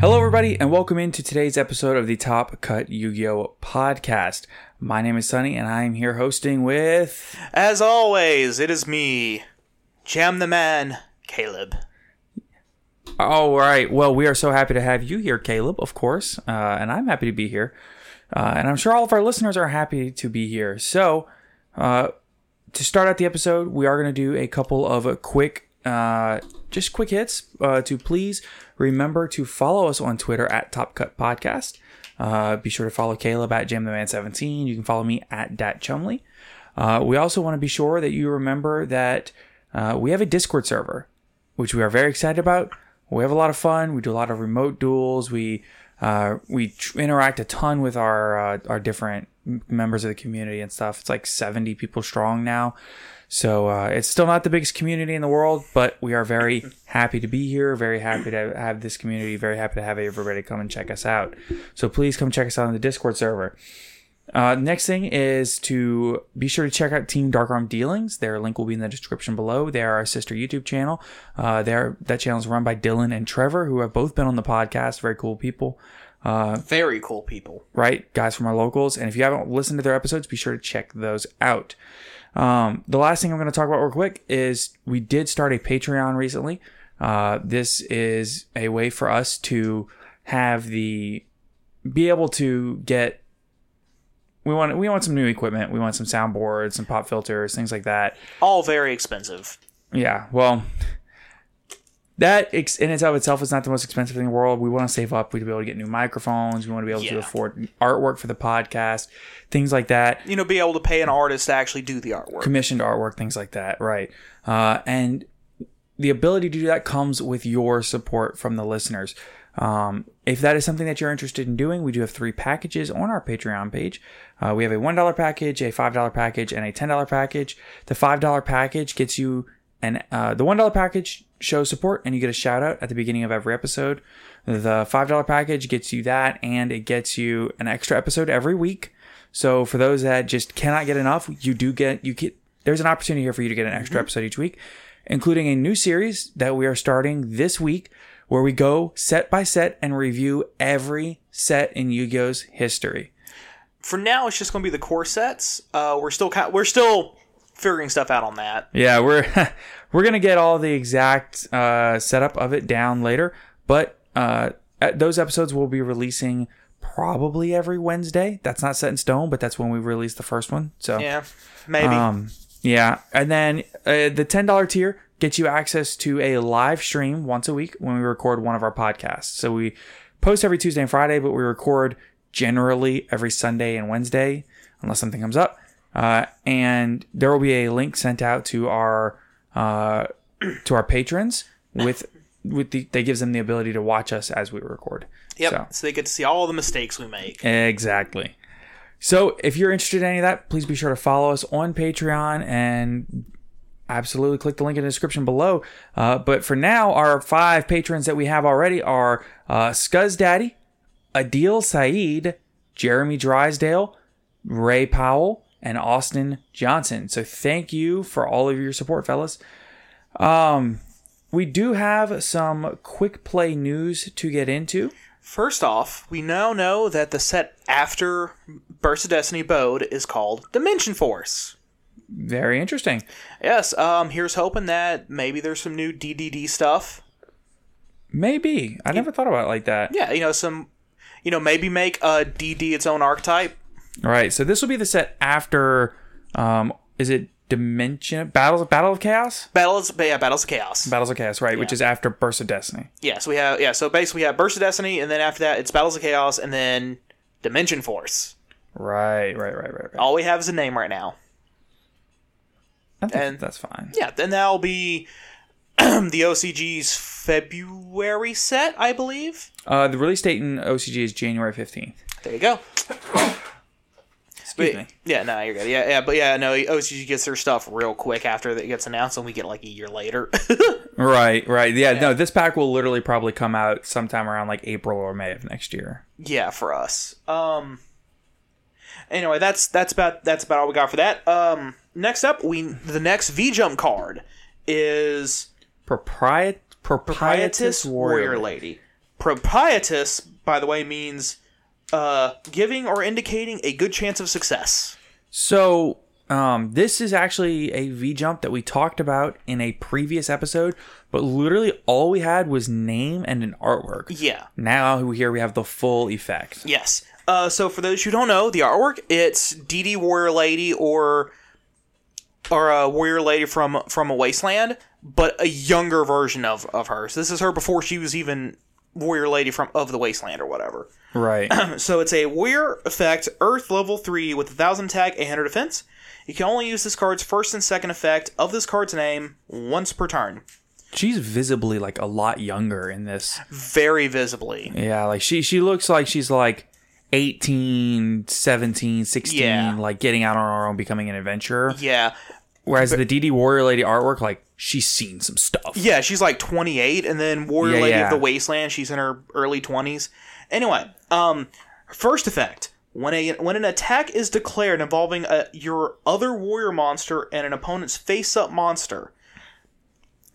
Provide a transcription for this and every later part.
Hello, everybody, and welcome into today's episode of the Top Cut Yu Gi Oh! podcast. My name is Sunny, and I am here hosting with. As always, it is me, Jam the Man, Caleb. All right, well, we are so happy to have you here, Caleb, of course, uh, and I'm happy to be here. Uh, and I'm sure all of our listeners are happy to be here. So, uh, to start out the episode, we are going to do a couple of quick, uh, just quick hits uh, to please remember to follow us on Twitter at Top Cut Podcast. Uh, be sure to follow Caleb at JamTheMan17. You can follow me at Dat Chumley. Uh, we also want to be sure that you remember that uh, we have a Discord server, which we are very excited about. We have a lot of fun. We do a lot of remote duels. We uh, we tr- interact a ton with our uh, our different members of the community and stuff. It's like 70 people strong now. So uh, it's still not the biggest community in the world, but we are very happy to be here. Very happy to have this community. Very happy to have everybody come and check us out. So please come check us out on the Discord server. Uh, next thing is to be sure to check out Team Dark Arm Dealings. Their link will be in the description below. They are our sister YouTube channel. Uh, they're, that channel is run by Dylan and Trevor, who have both been on the podcast. Very cool people. Very cool people. right? Guys from our locals. And if you haven't listened to their episodes, be sure to check those out. Um, the last thing I'm going to talk about real quick is we did start a Patreon recently. Uh, this is a way for us to have the be able to get. We want we want some new equipment. We want some soundboards, some pop filters, things like that. All very expensive. Yeah, well, that ex- in itself itself is not the most expensive thing in the world. We want to save up. We to be able to get new microphones. We want to be able to afford artwork for the podcast, things like that. You know, be able to pay an artist to actually do the artwork. Commissioned artwork, things like that, right? Uh, and the ability to do that comes with your support from the listeners. Um, if that is something that you're interested in doing, we do have three packages on our Patreon page. Uh, we have a $1 package, a $5 package, and a $10 package. The $5 package gets you an, uh, the $1 package shows support and you get a shout out at the beginning of every episode. The $5 package gets you that and it gets you an extra episode every week. So for those that just cannot get enough, you do get, you get, there's an opportunity here for you to get an extra episode each week, including a new series that we are starting this week where we go set by set and review every set in Yu-Gi-Oh's history. For now, it's just going to be the core sets. Uh, we're still kind we're still figuring stuff out on that. Yeah, we're we're gonna get all the exact uh, setup of it down later, but uh, those episodes will be releasing probably every Wednesday. That's not set in stone, but that's when we release the first one. So Yeah, maybe. um, yeah, and then uh, the ten dollar tier gets you access to a live stream once a week when we record one of our podcasts. So we post every Tuesday and Friday, but we record generally every Sunday and Wednesday, unless something comes up. Uh, and there will be a link sent out to our uh, to our patrons with with the that gives them the ability to watch us as we record. Yep. So- So. they get to see all the mistakes we make. Exactly. So if you're interested in any of that, please be sure to follow us on Patreon and absolutely click the link in the description below. Uh, but for now, our five patrons that we have already are uh, Scuzz Daddy, Adil Saeed, Jeremy Drysdale, Ray Powell, and Austin Johnson. So thank you for all of your support, fellas. Um, we do have some quick play news to get into. First off, we now know that the set after Burst of Destiny Bode is called Dimension Force. Very interesting. Yes, um, here's hoping that maybe there's some new DDD stuff. Maybe. I never thought about it like that. Yeah, you know, some, you know, maybe make a DD its own archetype. All right. So this will be the set after um is it Dimension Battles Battle of Chaos? Battles, yeah, Battles of Chaos. Battles of Chaos, right, which is after Burst of Destiny. yeah, so we have, yeah, so basically we have Burst of Destiny, and then after that it's Battles of Chaos, and then Dimension Force. Right, right, right, right, right. All we have is a name right now. I think and- that's fine. Yeah, then that'll be the OCG's February set, I believe. Uh the release date in OCG is January 15th. There you go. Excuse But- me. Yeah, no, you're good. Yeah, yeah, but yeah, no, OCG gets their stuff real quick after it gets announced, and we get like a year later. Right, right. Yeah, no, this pack will literally probably come out sometime around like April or May of next year. yeah, for us. Um. Anyway, that's that's about that's about all we got for that. Um. Next up, we the next V Jump card is Propriet Proprietus Warrior Lady. Proprietus, by the way, means uh, giving or indicating a good chance of success. So, um, this is actually a V jump that we talked about in a previous episode, but literally all we had was name and an artwork. Yeah. Now here we have the full effect. Yes. Uh, so for those who don't know, the artwork it's DD Warrior Lady or or a Warrior Lady from from a Wasteland, but a younger version of of her. So this is her before she was even Warrior Lady from of the Wasteland or whatever. Right. So it's a Warrior effect, Earth level three with a thousand attack, eight hundred defense. You can only use this card's first and second effect of this card's name once per turn. She's visibly like a lot younger in this. Very visibly. Yeah, like she she looks like she's like 18, 17, 16, Yeah. like getting out on her own, becoming an adventurer. Yeah. Whereas the DD Warrior Lady artwork, like she's seen some stuff. Yeah, she's like 28, and then Warrior Yeah, Lady yeah. of the Wasteland, she's in her early 20s. Anyway, um, first effect. When a when an attack is declared involving a, your other warrior monster and an opponent's face-up monster.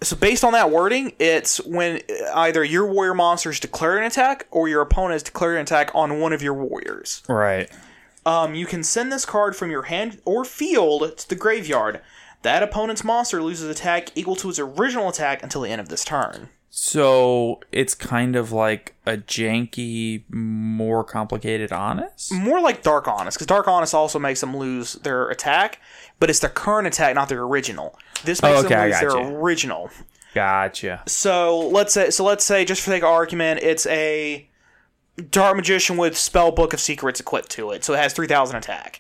So based on that wording, it's when either your warrior monster is declared an attack or your opponent has declared an attack on one of your warriors. Right. Um, you can send this card from your hand or field to the graveyard. That opponent's monster loses attack equal to its original attack until the end of this turn. So it's kind of like a janky, more complicated honest. More like Dark Honest, because Dark Honest also makes them lose their attack, but it's their current attack, not their original. This makes Oh, okay, them lose their original. Gotcha. So let's say, so let's say, just for sake of argument, it's a Dark Magician with Spell Book of Secrets equipped to it, so it has three thousand attack.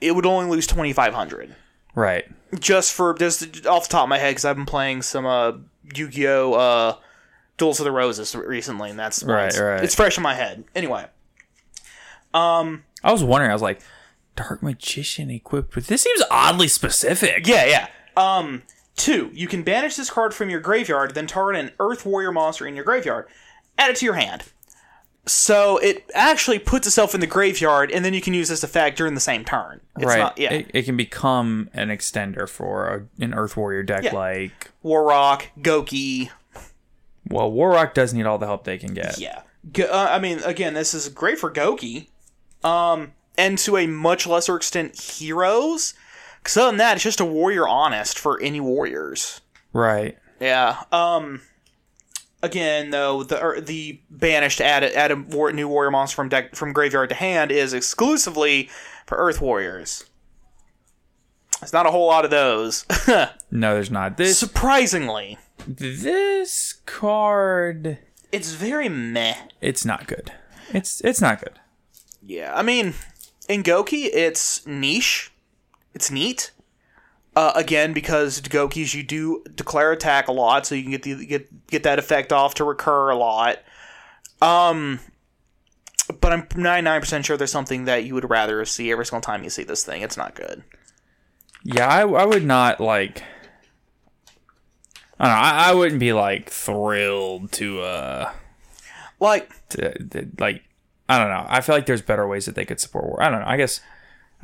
It would only lose twenty five hundred. Right. Just for just off the top of my head because I've been playing some uh Yu-Gi-Oh uh Duels of the Roses recently and that's Right, it's, right. it's fresh in my head. Anyway, um, I was wondering. I was like, Dark Magician equipped with this seems oddly specific. yeah, yeah. Um, two, you can banish this card from your graveyard, then target an Earth Warrior monster in your graveyard. Add it to your hand. So it actually puts itself in the graveyard, and then you can use this effect during the same turn. It's right. Not, yeah. It, it can become an extender for a, an Earth Warrior deck. Yeah. Like, Warrock, Goki, well, Warrock does need all the help they can get. Yeah. Go- uh, I mean, again, this is great for Goki. Um, and to a much lesser extent, heroes. Because other than that, it's just a warrior honest for any warriors. Right. Yeah. Um. Again, though, the er, the banished add a, add a war, new warrior monster from deck from graveyard to hand is exclusively for Earth warriors. It's not a whole lot of those, No, there's not. This surprisingly. this card. It's very meh. It's not good. It's it's not good. Yeah, I mean, in Goki, it's niche, it's neat, Uh, again, because Dogokis, you do declare attack a lot, so you can get the get get that effect off to recur a lot. Um, but I'm 99% sure there's something that you would rather see every single time you see this thing. It's not good. Yeah, I, I would not like. I don't know. I, I wouldn't be like thrilled to uh Like, to, to, like I don't know. I feel like there's better ways that they could support war. I don't know. I guess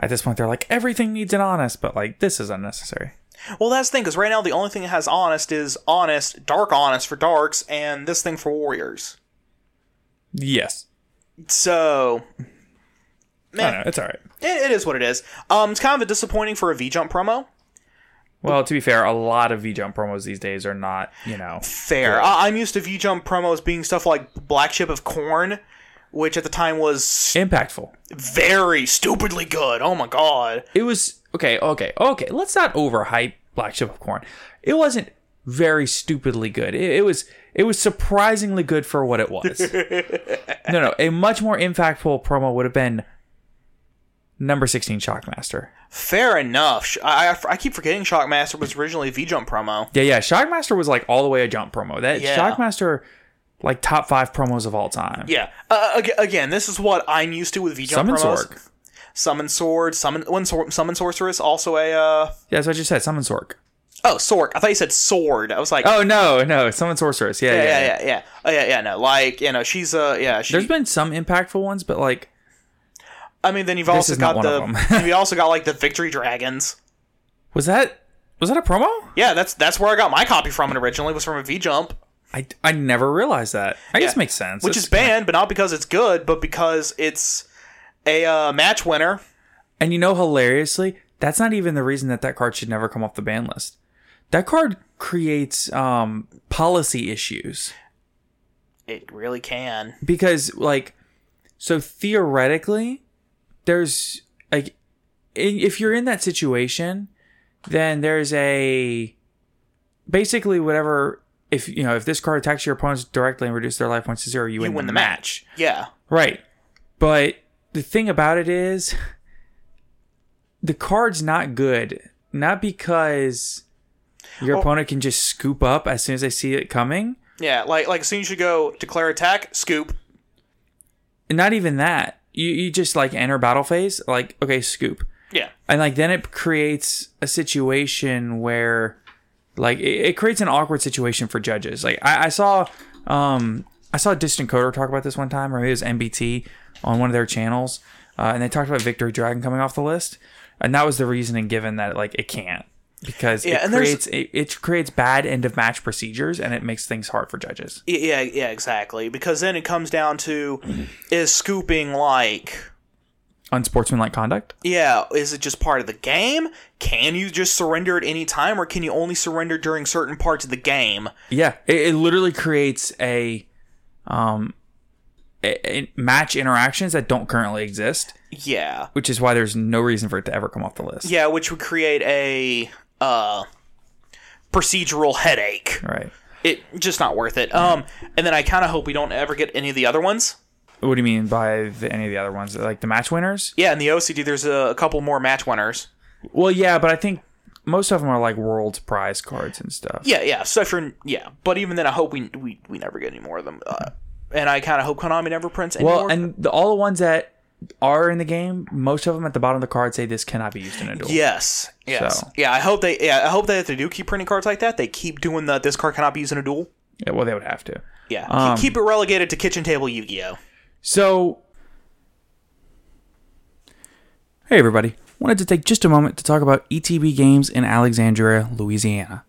at this point they're like everything needs an honest, but like this is unnecessary. well, that's the thing, because right now the only thing that has honest is honest, dark honest for darks, and this thing for warriors. Yes. So, I man, know. It's all right. it, it is what it is. Um, it's kind of a disappointing for a V Jump promo. Well, to be fair, a lot of V Jump promos these days are not, you know. Fair. I- I'm used to V Jump promos being stuff like Black Ship of Corn, which at the time was impactful. very stupidly good. Oh my god. It was okay, okay, okay. Let's not overhype Black Ship of Corn. It wasn't very stupidly good. It, it was it was surprisingly good for what it was. no, no, a much more impactful promo would have been number sixteen Shockmaster. Fair enough. I, I, I keep forgetting Shockmaster was originally a V Jump promo. Yeah, yeah. Shockmaster was like all the way a jump promo. That Yeah. Shockmaster, like top five promos of all time. Yeah. Uh, again, this is what I'm used to with V Jump Summon promos. Sorg. Summon Sword. Summon when Sor- Summon Sorceress. Also a. Uh, Yeah, that's what I just said. Summon Sork. oh, Sork. I thought you said Sword. I was like. Oh no, no, Summon Sorceress. Yeah, yeah, yeah, yeah, yeah. yeah. Oh, yeah, yeah. No, like you know, she's uh, yeah. She, There's been some impactful ones, but like I mean, then you've also got the. you also got like the Victory Dragons. was that was that a promo? Yeah, that's that's where I got my copy from. It originally was from a V Jump, I, I never realized that. I guess Yeah. makes sense. which It's- is banned, but not because it's good, but because it's a uh, match winner. And you know, hilariously, that's not even the reason that that card should never come off the ban list. That card creates um, policy issues It really can. because, like, so theoretically, there's like, if you're in that situation, then there's a basically whatever. If you know if this card attacks your opponents directly and reduces their life points to zero, you, win, win the the match. Yeah. Right. But the thing about it is the card's not good. Not because your Well- opponent can just scoop up as soon as they see it coming. Yeah, like like as soon as you go declare attack, scoop. And not even that. You you just like enter battle phase, like, okay, scoop. Yeah. And like then it creates a situation where like it, it creates an awkward situation for judges. Like I, I saw um I saw Distant Coder talk about this one time, or maybe it was MBT on one of their channels, uh, and they talked about Victory Dragon coming off the list, and that was the reasoning given that like it can't because Yeah, it creates it, it creates bad end of match procedures and it makes things hard for judges. Yeah, yeah, exactly. Because then it comes down to is scooping like Unsportsmanlike conduct. yeah, is it just part of the game? Can you just surrender at any time or can you only surrender during certain parts of the game? Yeah, it, it literally creates a um a, a match interactions that don't currently exist, Yeah. which is why there's no reason for it to ever come off the list. Yeah, which would create a uh procedural headache. Right. It just not worth it. Um and then I kind of hope we don't ever get any of the other ones. What do you mean by the, any of the other ones? Like the match winners? Yeah, in the OCG there's a, a couple more match winners. Well, yeah, but I think most of them are like world prize cards and stuff. Yeah, yeah. So for yeah, but even then, I hope we we, we never get any more of them. Uh, and I kind of hope Konami never prints any Well, more. and the, all the ones that are in the game, most of them at the bottom of the card say this cannot be used in a duel. yes, yes, So- yeah. I hope they yeah I hope that if they do keep printing cards like that, they keep doing the this card cannot be used in a duel. Yeah, well, they would have to. Yeah, keep- Um, keep it relegated to kitchen table Yu-Gi-Oh. So, hey everybody, wanted to take just a moment to talk about ETB Games in Alexandria, Louisiana.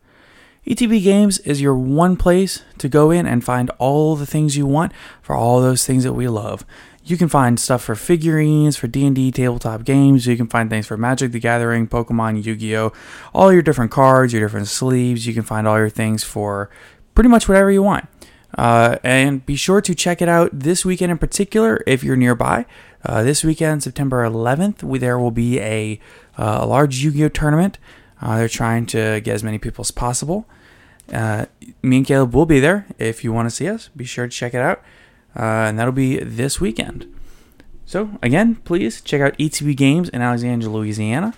ETB Games is your one place to go in and find all the things you want for all those things that we love. You can find stuff for figurines, for D&D tabletop games, you can find things for Magic the Gathering, Pokemon, Yu-Gi-Oh, all your different cards, your different sleeves, you can find all your things for pretty much whatever you want. Uh, and be sure to check it out this weekend in particular if you're nearby. Uh, this weekend, September 11th, we, there will be a, uh, a large Yu Gi Oh tournament. Uh, they're trying to get as many people as possible. Uh, me and Caleb will be there. If you want to see us, be sure to check it out. And that'll be this weekend. So, again, please check out ETB Games in Alexandria, Louisiana.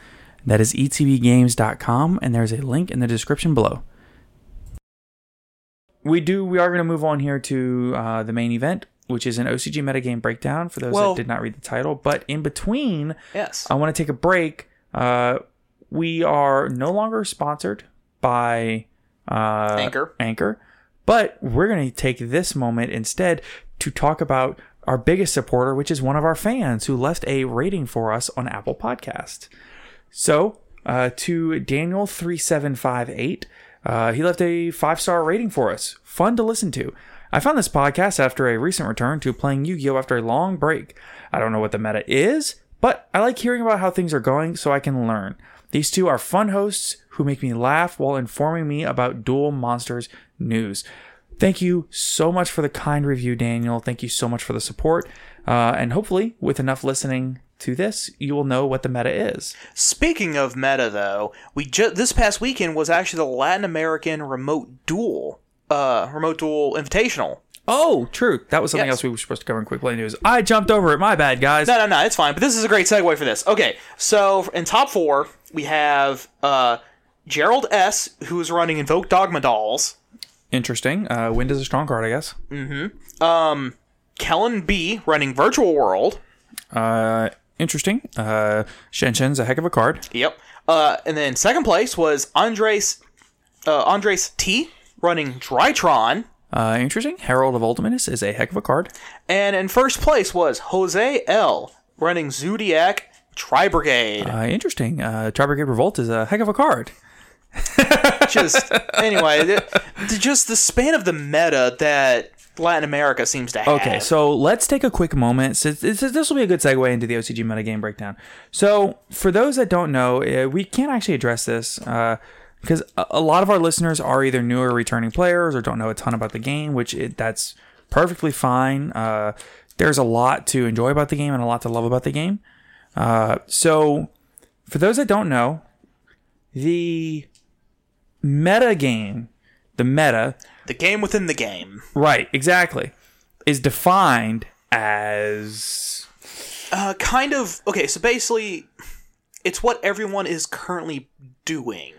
That is etbgames.com, and there's a link in the description below. We do. We are going to move on here to uh, the main event, which is an OCG metagame breakdown for those Well- that did not read the title. But in between, Yes. I want to take a break. Uh, we are no longer sponsored by uh, Anchor. Anchor, but we're going to take this moment instead to talk about our biggest supporter, which is one of our fans who left a rating for us on Apple Podcast. So, uh, to Daniel three seven five eight, uh, he left a five star rating for us. Fun to listen to. I found this podcast after a recent return to playing Yu Gi Oh after a long break. I don't know what the meta is, but I like hearing about how things are going so I can learn. These two are fun hosts who make me laugh while informing me about Duel Monsters news. Thank you so much for the kind review, Daniel. Thank you so much for the support. Uh, and hopefully, with enough listening to this, you will know what the meta is. Speaking of meta, though, we ju- this past weekend was actually the Latin American Remote Duel, uh, Remote Duel Invitational. Oh, true. That was something Yes. else we were supposed to cover in Quick Play News. I jumped over it. My bad, guys. No, no, no, it's fine. But this is a great segue for this. Okay, so in top four we have uh, Gerald S, who is running Invoke Dogma Dolls. Interesting. Uh, wind is a strong card, I guess. Mm-hmm. Um, Kellen B running Virtual World. Uh, interesting. Uh, Shen Shen's a heck of a card. Yep. Uh, and then second place was Andres uh, Andres T running Drytron. Uh, interesting. Herald of Ultimatus is a heck of a card. And in first place was Jose L running Zodiac Tri Brigade. Uh, interesting. Uh, Tri Brigade Revolt is a heck of a card. just anyway, just the span of the meta that Latin America seems to have. Okay, so let's take a quick moment. This, will be a good segue into the OCG metagame breakdown. So, for those that don't know, uh, we can't actually address this because a, a lot of our listeners are either newer returning players or don't know a ton about the game, which it, that's perfectly fine. Uh, there's a lot to enjoy about the game and a lot to love about the game. Uh, so, for those that don't know, the meta game, the meta the game within the game. Right, exactly. Is defined as Uh, kind of. Okay, so basically, it's what everyone is currently doing.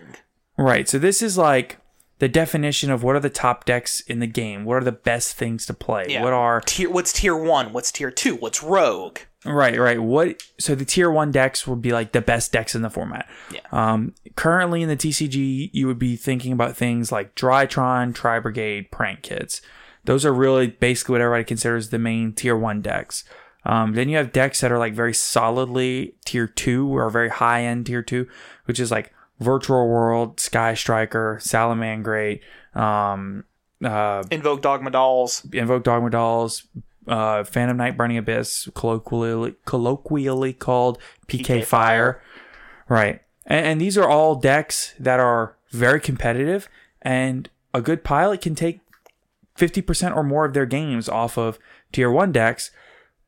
right. So this is like the definition of what are the top decks in the game. What are the best things to play? Yeah. What are tier? What's tier one? What's tier two? What's rogue? Right, right. What so the tier one decks would be like the best decks in the format. Yeah. Um, currently in the TCG, you would be thinking about things like Drytron, Tri Brigade, Prank Kids. Those are really basically what everybody considers the main tier one decks. Um, then you have decks that are like very solidly tier two or very high end tier two, which is like Virtual World, Sky Striker, Salamangreat, um, uh, Invoke Dogma Dolls. Invoke Dogma Dolls, uh, Phantom Knight Burning Abyss, colloquially colloquially called PK, PK Fire. Right. And, and these are all decks that are very competitive, and a good pilot can take 50% or more of their games off of tier 1 decks,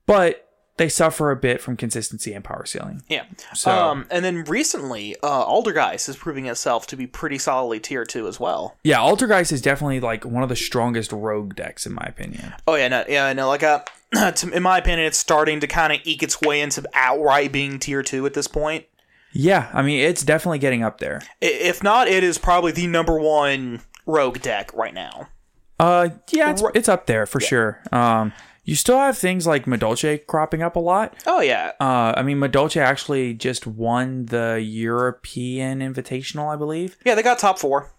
but they suffer a bit from consistency and power ceiling. Yeah. So- um, and then recently, uh, Altergeist is proving itself to be pretty solidly tier two as well. Yeah, Altergeist is definitely like one of the strongest rogue decks, in my opinion. Oh yeah, no, yeah, no. Like, uh, to, in my opinion, it's starting to kind of eke its way into outright being tier two at this point. Yeah, I mean, it's definitely getting up there. If not, it is probably the number one rogue deck right now. Uh, yeah, it's, it's up there for sure. Um, you still have things like Madolche cropping up a lot. Oh yeah, Uh, I mean, Madolche actually just won the European Invitational, I believe. yeah, they got top four.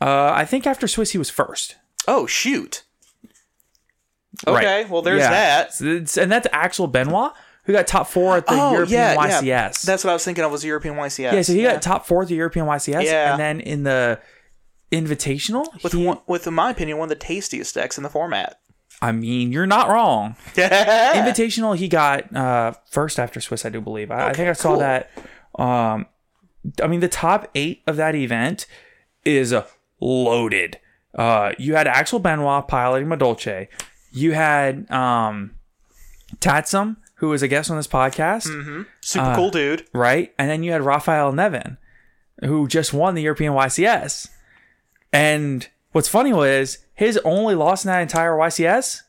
Uh, I think after Swiss, he was first. Oh shoot. Right. Okay, well there's Yeah. that. So and that's Axel Benoit, who got top four at the oh European yeah, YCS. yeah. That's what I was thinking of was the European YCS. yeah, so he got top four at the European YCS. Yeah. And then in the Invitational, with he- one, with in my opinion one of the tastiest decks in the format. I mean, you're not wrong. Invitational, he got uh, first after Swiss, I do believe. I, I think I saw cool. that. Um, I mean, the top eight of that event is uh, loaded. Uh, you had Axel Benoit piloting Madolche. You had um, Tatsum, who was a guest on this podcast, Super cool dude. right? And then you had Raphael Nevin, who just won the European YCS. And what's funny was his only loss in that entire YCS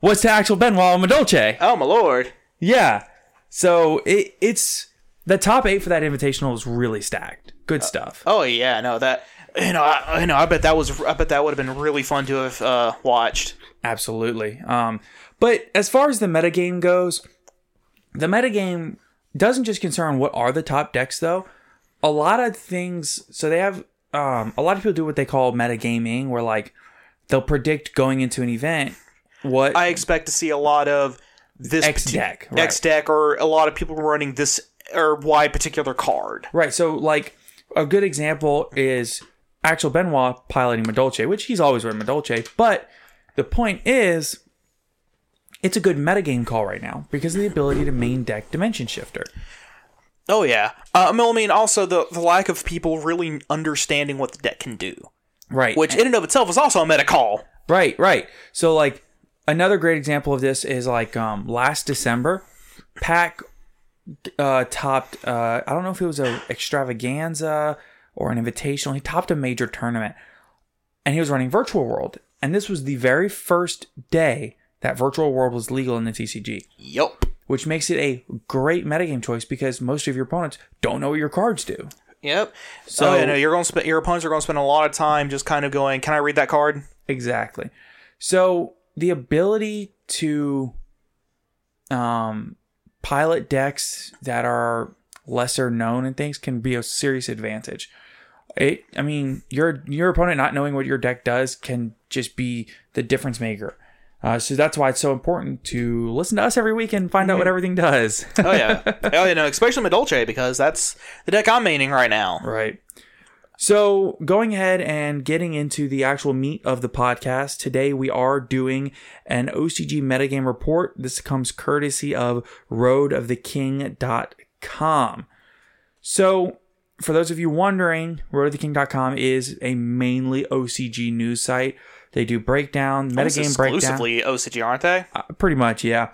was to Axel Benoit and Madolche. Oh my lord. Yeah. So it, it's the top eight for that invitational was really stacked. Good stuff. Oh yeah, no that you know I, you know I bet that was I bet that would have been really fun to have uh, watched. Absolutely. Um, but as far as the metagame goes, the metagame doesn't just concern what are the top decks though. A lot of things so they have um, a lot of people do what they call metagaming where like they'll predict going into an event what I expect to see a lot of this X deck, right. X deck, or a lot of people running this or Y particular card. Right. So, like, a good example is Axel Benoit piloting Madolche, which he's always run Madolche. But the point is, it's a good metagame call right now because of the ability to main deck Dimension Shifter. Oh yeah, uh, I mean also the the lack of people really understanding what the deck can do, Right. which in and of itself is also a meta call. Right, right. So like another great example of this is like um last December, Pack uh topped uh I don't know if it was a extravaganza or an invitational. He topped a major tournament and he was running Virtual World. And this was the very first day that Virtual World was legal in the TCG, Yup. Which makes it a great metagame choice because most of your opponents don't know what your cards do. Yep. So- oh, yeah, no, you're going to spend your opponents are going to spend a lot of time just kind of going, "Can I read that card?" Exactly. So the ability to um, pilot decks that are lesser known and things can be a serious advantage. It, I mean, your your opponent not knowing what your deck does can just be the difference maker. Uh, so that's why it's so important to listen to us every week and find out what everything does. Oh yeah. oh yeah, no, especially Madolche because that's the deck I'm maining right now. Right. So, going ahead and getting into the actual meat of the podcast, today we are doing an OCG metagame report. This comes courtesy of roadoftheking.com. So, for those of you wondering, roadoftheking.com is a mainly OCG news site. They do breakdown, Almost metagame breakdown. exclusively OCG, aren't they? Uh, pretty much, yeah.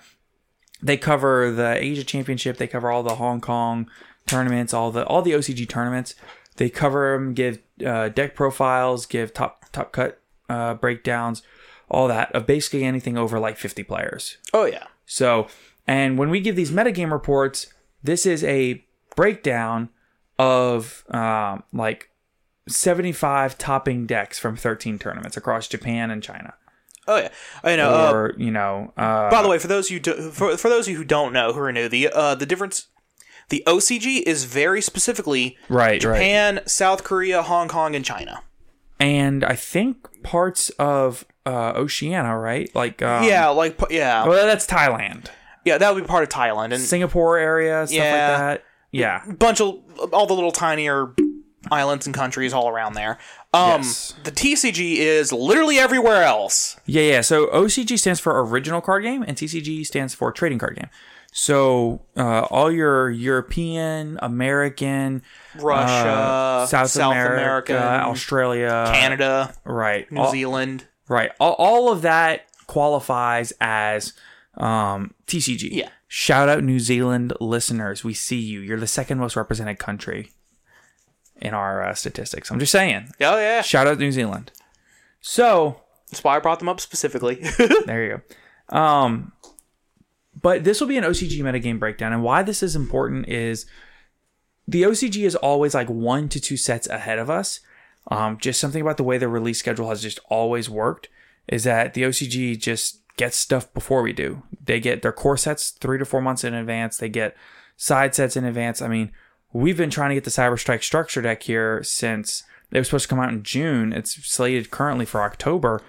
They cover the Asia Championship. They cover all the Hong Kong tournaments, all the all the OCG tournaments. They cover them, give uh, deck profiles, give top top cut uh, breakdowns, all that of basically anything over like 50 players. Oh yeah. So, and when we give these metagame reports, this is a breakdown of um, like 75 topping decks from 13 tournaments across Japan and China. Oh yeah. I know. uh, you know, uh, By the way, for those you do, for, for those who don't know who are new, the uh, the difference, the OCG is very specifically Right, right. Japan, South Korea, Hong Kong, and China. and I think parts of uh, Oceania, right? Like, um, yeah, like yeah, well, that's Thailand, yeah, that would be part of Thailand and Singapore area, stuff Yeah. like that. Yeah, bunch of all the little tinier islands and countries all around there. Um, Yes. the TCG is literally everywhere else. yeah, yeah. So OCG stands for original card game, and TCG stands for trading card game. So uh, all your European, American, Russia, uh, South, South America, American, Australia, Canada, right, New all, Zealand. right, all, all of that qualifies as um, TCG. Yeah. Shout out New Zealand listeners. We see you. You're the second most represented country in our uh, statistics. I'm just saying. Oh yeah, Shout out to New Zealand. So that's why I brought them up specifically. there you go. Um, but this will be an OCG metagame breakdown, and why this is important is the OCG is always like one to two sets ahead of us. Um, just something about the way the release schedule has just always worked is that the OCG just gets stuff before we do. They get their core sets three to four months in advance. They get side sets in advance. I mean, we've been trying to get the Cyber Strike structure deck here since it was supposed to come out in June. It's slated currently for October.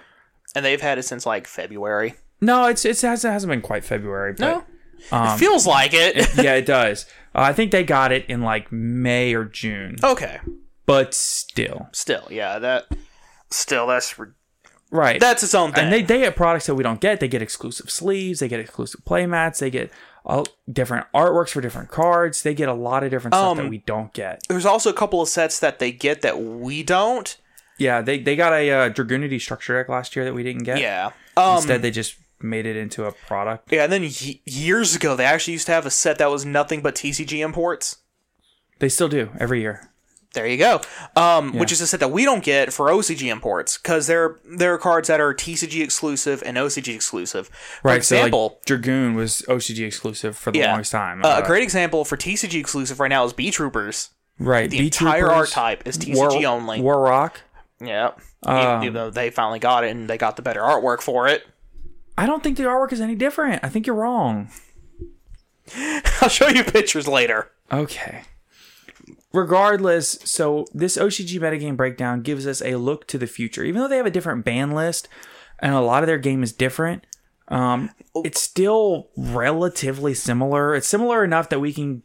and they've had it since like February. No, it's it's it hasn't, hasn't been quite February. But, No, it feels like it. yeah, it does. Uh, I think they got it in like May or June, okay, but still, still, yeah, that still that's re- right? that's its own thing. and they they get products that we don't get. They get exclusive sleeves. They get exclusive playmats. They get all different artworks for different cards. They get a lot of different stuff that Um, we don't get. There's also a couple of sets that they get that we don't. Yeah, they they got a uh, Dragunity structure deck last year that we didn't get. Yeah. Um, Instead, they just made it into a product. yeah, and then y- years ago, they actually used to have a set that was nothing but TCG imports. They still do every year. There you go. Um, Which is a set that we don't get for OCG imports because there there are cards that are TCG exclusive and OCG exclusive. For Right. example, so like Dragoon was OCG exclusive for the yeah, longest time. Uh, a great example for TCG exclusive right now is B Troopers. right. The B entire archetype is TCG only. War Rock. Yeah. Um, even though they finally got it and they got the better artwork for it. I don't think the artwork is any different. I think you're wrong. I'll show you pictures later. Okay. Regardless, so this OCG metagame breakdown gives us a look to the future. Even though they have a different ban list and a lot of their game is different, um, it's still relatively similar. It's similar enough that we can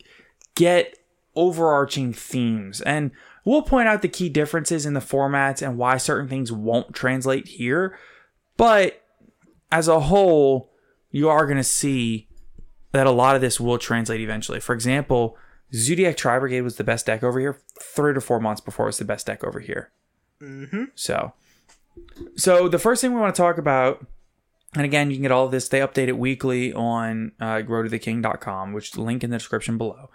get overarching themes. And we'll point out the key differences in the formats and why certain things won't translate here. But as a whole, you are going to see that a lot of this will translate eventually. For example, Zodiac Tri Brigade was the best deck over here three to four months before it was the best deck over here. Mm-hmm. So, so the first thing we want to talk about, and again, you can get all of this. They update it weekly on uh, roadoftheking.com, which link in the description below.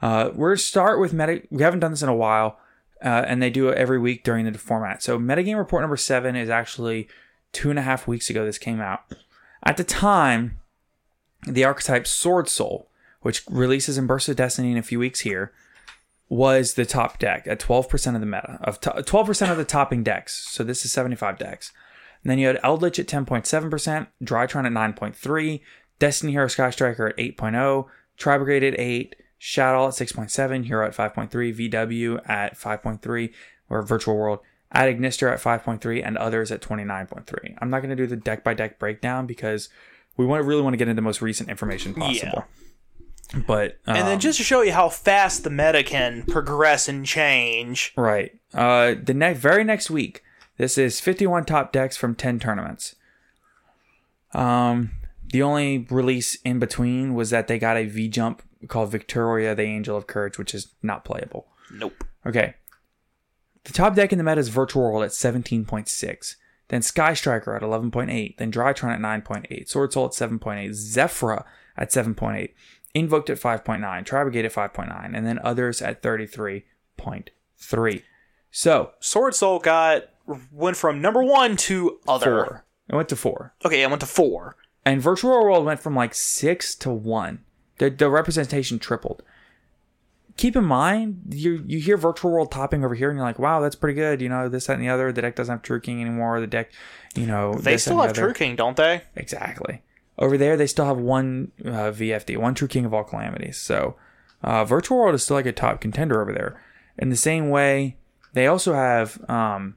Uh, we're start with meta. We haven't done this in a while, uh, and they do it every week during the format. So, metagame report number seven is actually two and a half weeks ago. This came out. At the time, the archetype Sword Soul, which releases in Burst of Destiny in a few weeks here, was the top deck at 12% of the meta, of to- 12% of the topping decks. So this is 75 decks. And then you had Eldritch at 10.7%, Drytron at 9.3, Destiny Hero Sky Striker at 8.0, Tri Brigade at 8, Shadow at 6.7, Hero at 5.3, VW at 5.3, or Virtual World at Ignister at 5.3, and others at 29.3. I'm not going to do the deck by deck breakdown because we want really want to get into the most recent information possible. But um, And then just to show you how fast the meta can progress and change. right, uh, the next very next week, this is 51 top decks from 10 tournaments. Um, the only release in between was that they got a V jump called Victoria, the Angel of Courage, which is not playable. Nope. Okay. The top deck in the meta is Virtual World at 17.6. Then Sky Striker at 11.8. Then Drytron at 9.8. Sword Soul at 7.8. Zefra at 7.8. Invoked at 5.9. Tri Brigade at 5.9. And then others at 33.3. So, Sword Soul got went from number one to other. four. It went to four. Okay, I went to four. And Virtual World went from like six to one. The, the representation tripled. Keep in mind, you you hear Virtual World topping over here, and you're like, wow, that's pretty good. You know, this, that, and the other. The deck doesn't have True King anymore. The deck, you know, They this, still have the. True King, don't they? Exactly. Over there, they still have one uh, VFD, one True King of all calamities. So, uh, Virtual World is still like a top contender over there. In the same way, they also have um,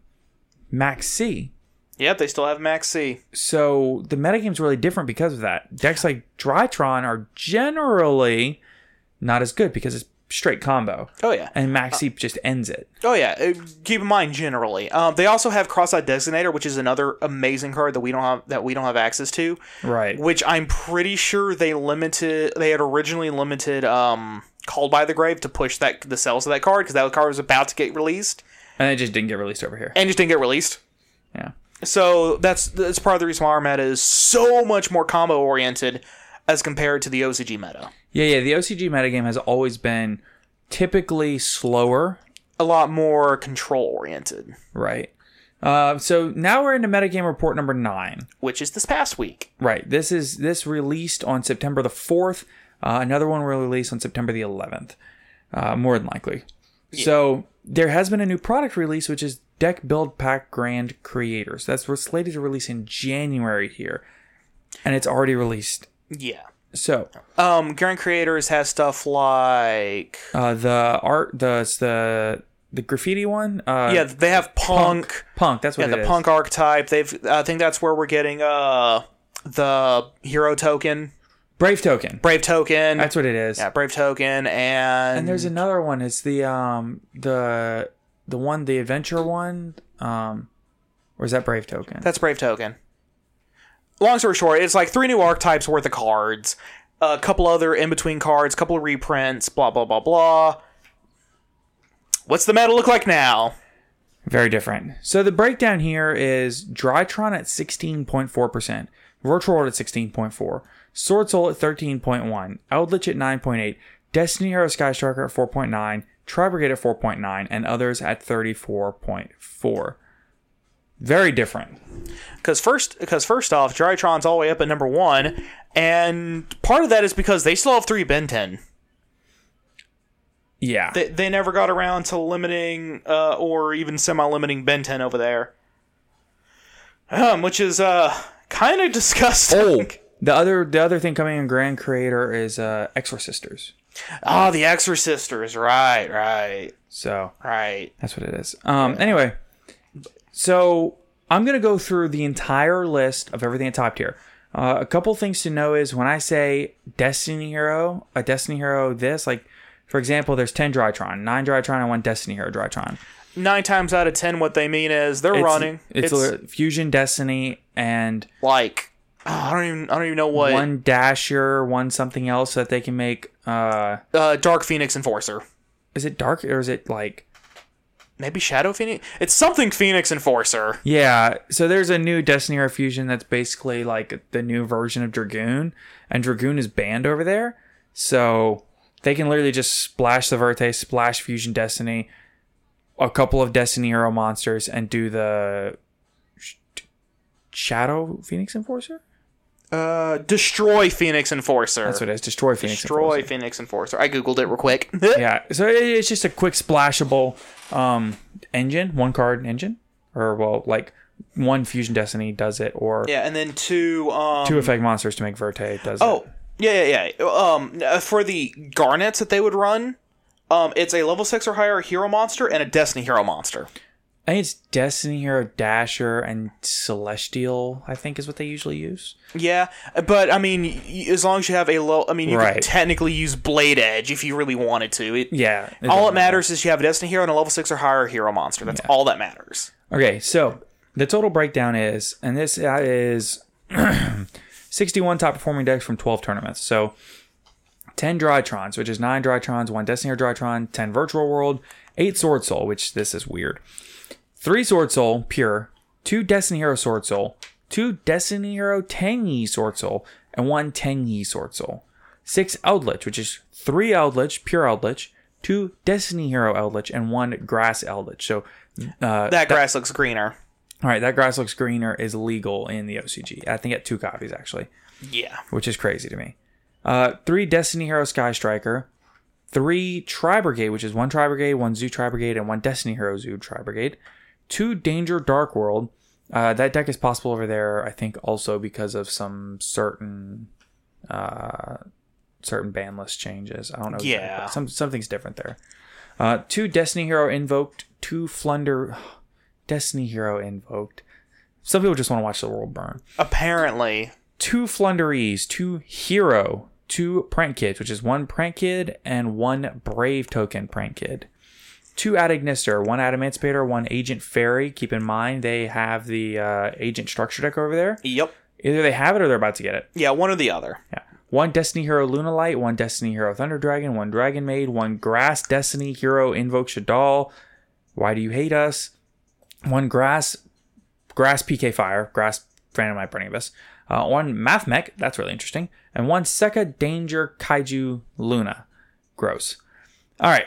Max C. Yep, they still have Max C. So the metagame's really different because of that. Decks like Drytron are generally not as good because it's straight combo. Oh yeah. And Max C just ends it. Oh yeah. Uh, Keep in mind generally. Um, they also have Crossout Designator, which is another amazing card that we don't have that we don't have access to. Right. Which I'm pretty sure they limited. They had originally limited um, Called by the Grave to push that the sales of that card because that card was about to get released And it just didn't get released over here. and just didn't get released. Yeah. So that's that's part of the reason why our meta is so much more combo oriented as compared to the OCG meta. Yeah, yeah. The OCG metagame has always been typically slower. A lot more control oriented, Right. Uh, so now we're into metagame report number nine. which is this past week. Right. This is this released on September the fourth. Uh, another one will release on September the eleventh, uh, more than likely. So there has been a new product release, which is Deck Build Pack Grand Creators. That's slated to release in January here, and it's already released. Yeah. So Um, Grand Creators has stuff like uh, the art, the the the graffiti one. Uh, yeah, they have punk. punk. That's what Yeah, the is. punk archetype. They've. I think that's where we're getting uh the hero token, Brave token. brave token. That's what it is. yeah, brave token, and And there's another one. It's the um the the one the adventure one. Um, or is that Brave Token? That's Brave Token. Long story short, it's like three new archetypes worth of cards, a couple other in between cards, a couple of reprints, blah blah blah blah. What's the meta look like now? Very different. So the breakdown here is Drytron at 16.4%, Virtual World at 16.4, Sword Soul at 13.1, Eldritch at 9.8, Destiny Hero Sky Striker at 4.9, Tri Brigade at 4.9, and others at 34.4. Very different. Because first, because first off, Drytron's all the way up at number one, and part of that is because they still have three Ben 10. Yeah. They, they never got around to limiting uh, or even semi-limiting Ben 10 over there, um, which is uh, kind of disgusting. oh, the other the other thing coming in Grand Creator is uh, Exorcisters. Ah, the Exorcisters, right, right, So right. That's what it is. Um, Anyway, so I'm gonna go through the entire list of everything at top tier. Uh, a couple things to know is when I say Destiny Hero, a Destiny Hero, this like, for example, there's ten Drytron, nine Drytron, and one Destiny Hero Drytron. Nine times out of ten, what they mean is they're It's, running. It's, a Fusion Destiny and like oh, I don't even I don't even know what one Dasher, one something else that they can make. Uh, uh, Dark Phoenix Enforcer. is it dark or is it like? Maybe Shadow Phoenix. It's something Phoenix Enforcer. Yeah, so there's a new Destiny Hero Fusion that's basically like the new version of Dragoon, and Dragoon is banned over there. So they can literally just splash the Verte, splash Fusion Destiny, a couple of Destiny Hero monsters, and do the sh- Shadow Phoenix Enforcer? Uh, destroy Phoenix Enforcer. That's what it is. Destroy Phoenix Destroy Enforcer. Phoenix Enforcer. I googled it real quick. Yeah, so it's just a quick splashable um, engine, one card engine, or well, like one Fusion Destiny does it, or yeah, and then two. Um, two effect monsters to make Verte does it. Oh, yeah, yeah, yeah. Um, uh, for the garnets that they would run, um, it's a level six or higher hero monster and a Destiny hero monster. I think it's Destiny Hero, Dasher, and Celestial. I think is what they usually use. Yeah, but I mean, as long as you have a low, I mean, you Right. could technically use Blade Edge if you really wanted to. It, Yeah. it all it matters is you have a Destiny hero and a level six or higher hero monster. That's all that matters. Okay, so the total breakdown is, and this uh, is 61 top performing decks from 12 tournaments. So 10 Drytrons, which is 9 Drytrons, 1 Destiny Hero Drytron, 10 Virtual World, 8 Sword Soul, which this is weird, 3 Sword Soul pure, 2 Destiny Hero Sword Soul, 2 Destiny Hero Tenyi Sword Soul, and 1 Tenyi Sword Soul. 6 Eldritch, which is 3 Eldritch, pure Eldritch, 2 Destiny Hero Eldritch, and 1 Grass Eldritch. So uh, That grass looks greener. all right, that grass looks greener is legal in the OCG. I think at two copies actually, Yeah. which is crazy to me. Uh, three Destiny Hero Sky Striker, three Tri Brigade, which is one Tri Brigade, one Zoo Tri Brigade, and one Destiny Hero Zoo Tri Brigade. Two Danger Dark World. Uh, that deck is possible over there, I think, also because of some certain uh, certain ban list changes. I don't know. Yeah. but some something's different there. Uh, two Destiny Hero Invoked, two Flunder Destiny Hero Invoked. Some people just want to watch the world burn. Apparently, Two Flunderees, two Hero, two Prank Kids, which is one Prank Kid and one Brave Token Prank Kid. Two Adagnister, one Adamancipator, one Agent Fairy. Keep in mind they have the uh, Agent Structure deck over there. yep. Either they have it or they're about to get it. Yeah, one or the other. Yeah. One Destiny Hero Lunalight, one Destiny Hero Thunder Dragon, one Dragon Maid, one Grass Destiny Hero Invoke Shaddoll. Why do you hate us? One Grass Grass PK Fire, Grass Phantom Knight Burning Abyss. Uh, one Math Mech, that's really interesting. And one Seka Danger Kaiju Luna. Gross. All right.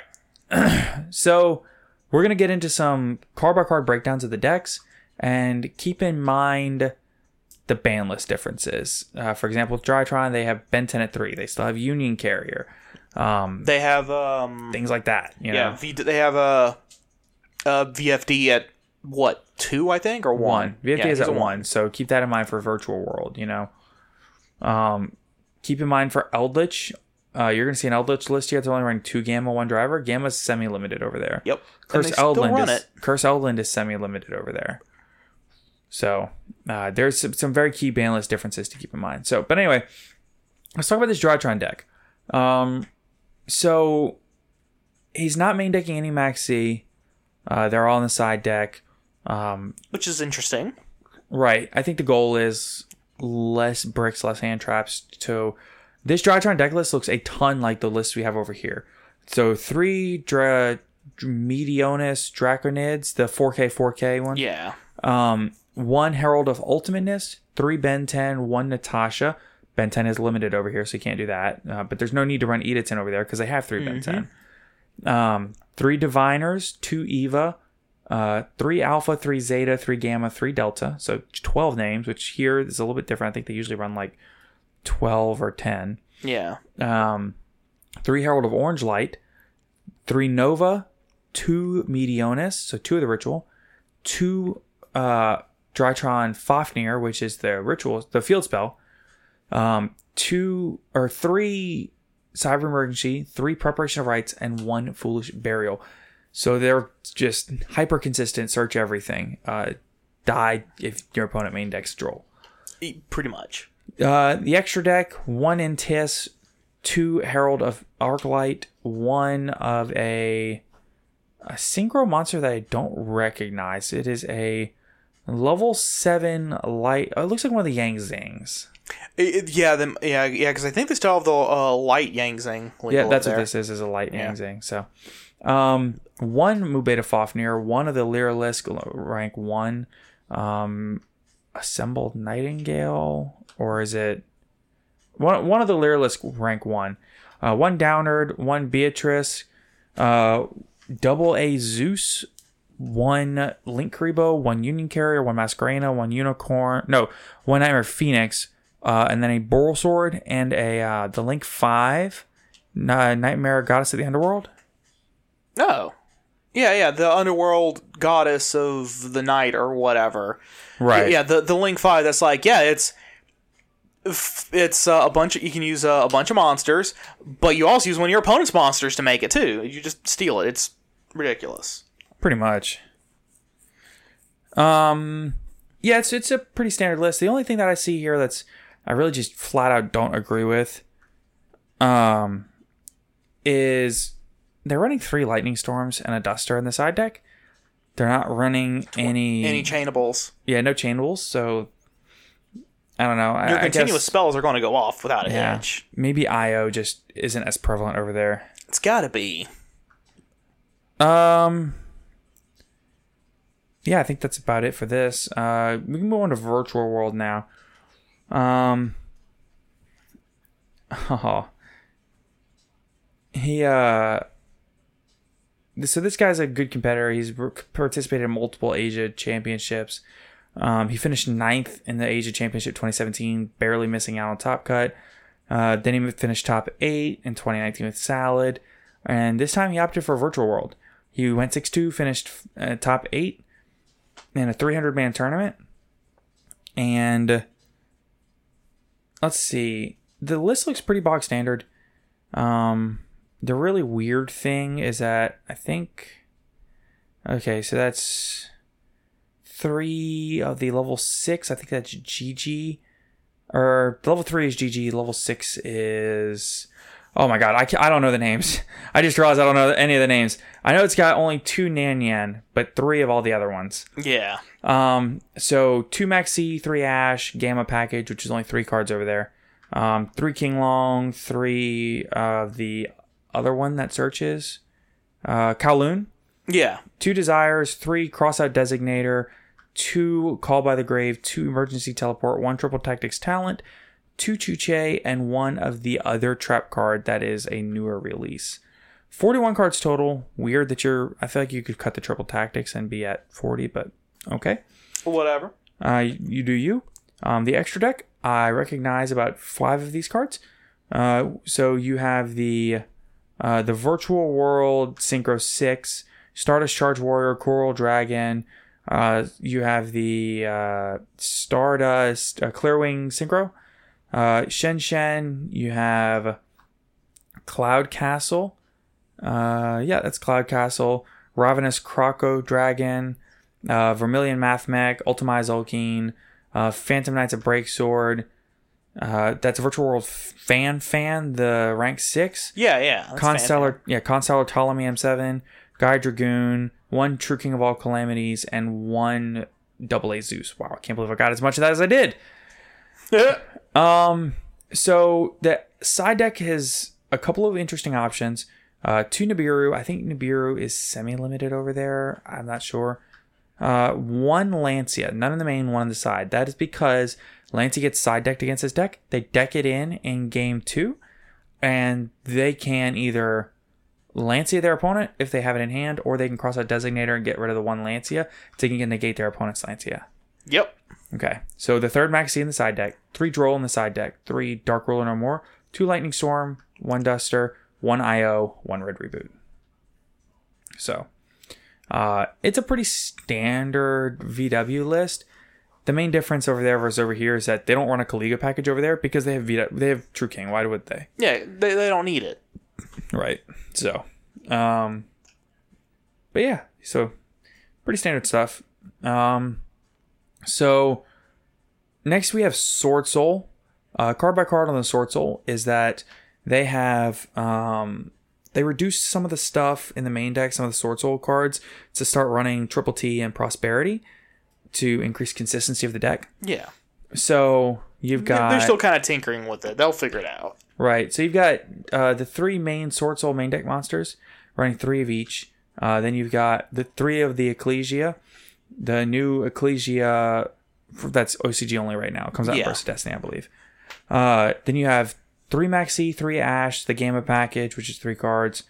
so we're going to get into some card by card breakdowns of the decks. And keep in mind the ban list differences. Uh, for example, with Drytron, they have Benten at 3. They still have Union Carrier. Um, They have um things like that. You yeah, v- they have a, a VFD at what two I think or one. one. VFD Yeah, is at a one, so keep that in mind for Virtual World. You know, um, keep in mind for Eldritch, uh, you're going to see an Eldritch list here that's only running two Gamma, one Driver. Gamma's semi-limited over there. Yep. Curse Eldland is. Curse Eldland is semi-limited over there. So uh, there's some, some very key ban list differences to keep in mind. So, but anyway, let's talk about this Drytron deck. Um, so he's not main decking any Max C. Uh, they're all in the side deck. Um, Which is interesting. Right. I think the goal is less bricks, less hand traps. So this Drytron deck list looks a ton like the list we have over here. So three Dra- Meteonis Draconids, the 4K 4K one. Yeah. Um, one Herald of Ultimateness, three Benten, one Natasha. Benten is limited over here, so you can't do that. Uh, but there's no need to run Edithton over there because they have 3 Benten. Um, three diviners, two Eva, uh, three Alpha, three Zeta, three Gamma, three Delta. So 12 names, which here is a little bit different. I think they usually run like 12 or 10. Yeah. Um, three Herald of Orange Light, three Nova, two Meteonis, so two of the ritual, two uh, Drytron Fafnir, which is the ritual, the field spell, um, two or three Cyber Emergency, three Preparation of Rites, and one Foolish Burial. So they're just hyper consistent, search everything. Uh, die if your opponent main decks droll. E- Pretty much. Uh, the extra deck, one Intis, two Herald of Arclight, one of a a synchro monster that I don't recognize. It is a level seven light. Oh, it looks like one of the Yang Zings. It- it- yeah, them, yeah, yeah. Because I think they still have the uh, light Yang Zing. Yeah, that's what this is. Is a light Yeah. Yang Zing. So, um, one Mubeta Fafnir, one of the Lyrilusc rank one, um, assembled Nightingale, or is it one? One of the Lyrilusc rank one, uh, one Downerd, one Beatrice, uh, double A Zeus, one Linkuriboh, one Union Carrier, one Masquerena, one Unicorn, no, one Nightmare Phoenix, uh, and then a Borrelsword and a uh, the Link Five, uh, Nightmare Goddess of the Underworld. Oh. Yeah, yeah, the underworld goddess of the night or whatever. Right. Yeah, the the Link Five. That's like, yeah, it's it's uh, a bunch. Of, you can use uh, a bunch of monsters, but you also use one of your opponent's monsters to make it too. You just steal it. It's ridiculous. Pretty much. Um, yeah, it's it's a pretty standard list. The only thing that I see here that's I really just flat out don't agree with, um, is they're running three lightning storms and a duster in the side deck. They're not running any Any chainables. yeah no chainables. So I don't know. Your I continuous guess, spells are going to go off without a yeah, hitch. maybe IO just isn't as prevalent over there. It's got to be. Um. Yeah, I think that's about it for this. Uh, we can move on to virtual world now. Um. Oh. He uh. So this guy's a good competitor. He's participated in multiple Asia championships. Um, he finished ninth in the Asia Championship 2017, barely missing out on top cut. Uh, then he finished top eight in 2019 with Salad, and this time he opted for Virtual World. He went 6 2, finished uh, top eight in a 300 man tournament. And let's see, the list looks pretty bog standard. Um, the really weird thing is that I think, okay, so that's three of the level six. I think that's GG. Or level three is GG. Level six is. Oh my god, I, I don't know the names. I just realized I don't know any of the names. I know it's got only two Nan Yan, but three of all the other ones. Yeah. Um, so two Maxi, three Ash, Gamma package, which is only three cards over there. Um, three Qinglong, three of the other one that searches. Uh, Kauwloon, Yeah. two desires, three crossout designator, two call by the grave, two emergency teleport, one triple tactics talent, two chuche, and one of the other trap card that is a newer release. 41 cards total. Weird that you're. I feel like you could cut the triple tactics and be at 40, but okay. Whatever. Uh, you do you. Um, the extra deck, I recognize about five of these cards. Uh, so you have the uh, the Virtual World Synchro 6, Stardust Charge Warrior, Coral Dragon. Uh, you have the uh, Stardust uh, Clearwing Synchro. Uh, Shen Shen. You have Cloud Castle. Uh, yeah, that's Cloud Castle. Ravenous Croco Dragon. Uh, Vermilion Mathmech. Ultimaya Tzolkin. Uh, Phantom Knights of Breaksword. Uh, that's Virtual World Fan Fan, the rank 6. Yeah, yeah. Constellar, yeah, Constellar Ptolemy M7, Guy Dragoon, one True King of All Calamities, and one Double A Zeus. Wow, I can't believe I got as much of that as I did. Um, so the side deck has a couple of interesting options. Uh, two Nibiru. I think Nibiru is semi-limited over there. I'm not sure. Uh, one Lancea, none in the main, one on the side. That is because Lancea gets side decked against this deck. They deck it in in game two, and they can either Lancea their opponent if they have it in hand, or they can cross out Designator and get rid of the one Lancea to negate their opponent's Lancea. Yep. Okay, so the third Maxi in the side deck, three Droll in the side deck, three Dark Ruler no more, two Lightning Storm, one Duster, one IO, one Red Reboot. So, uh, it's a pretty standard VW list. The main difference over there versus over here is that they don't run a Kaliga package over there because they have VW, they have True King. Why would they? Yeah, they, they don't need it. Right. So, um, but yeah, so pretty standard stuff. Um, so next we have Sword Soul. Uh, card by card on the Sword Soul is that they have um, they reduced some of the stuff in the main deck, some of the Sword Soul cards, to start running Triple T and Prosperity to increase consistency of the deck. Yeah. So you've got They're still kind of tinkering with it. They'll figure it out. Right. So you've got uh, the three main Sword Soul main deck monsters, running three of each. Uh, then you've got the three of the Ecclesia. The new Ecclesia, that's OCG only right now. It comes out Yeah. first Destiny, I believe. Uh, then you have three Maxi, three Ash, the Gamma package, which is three cards.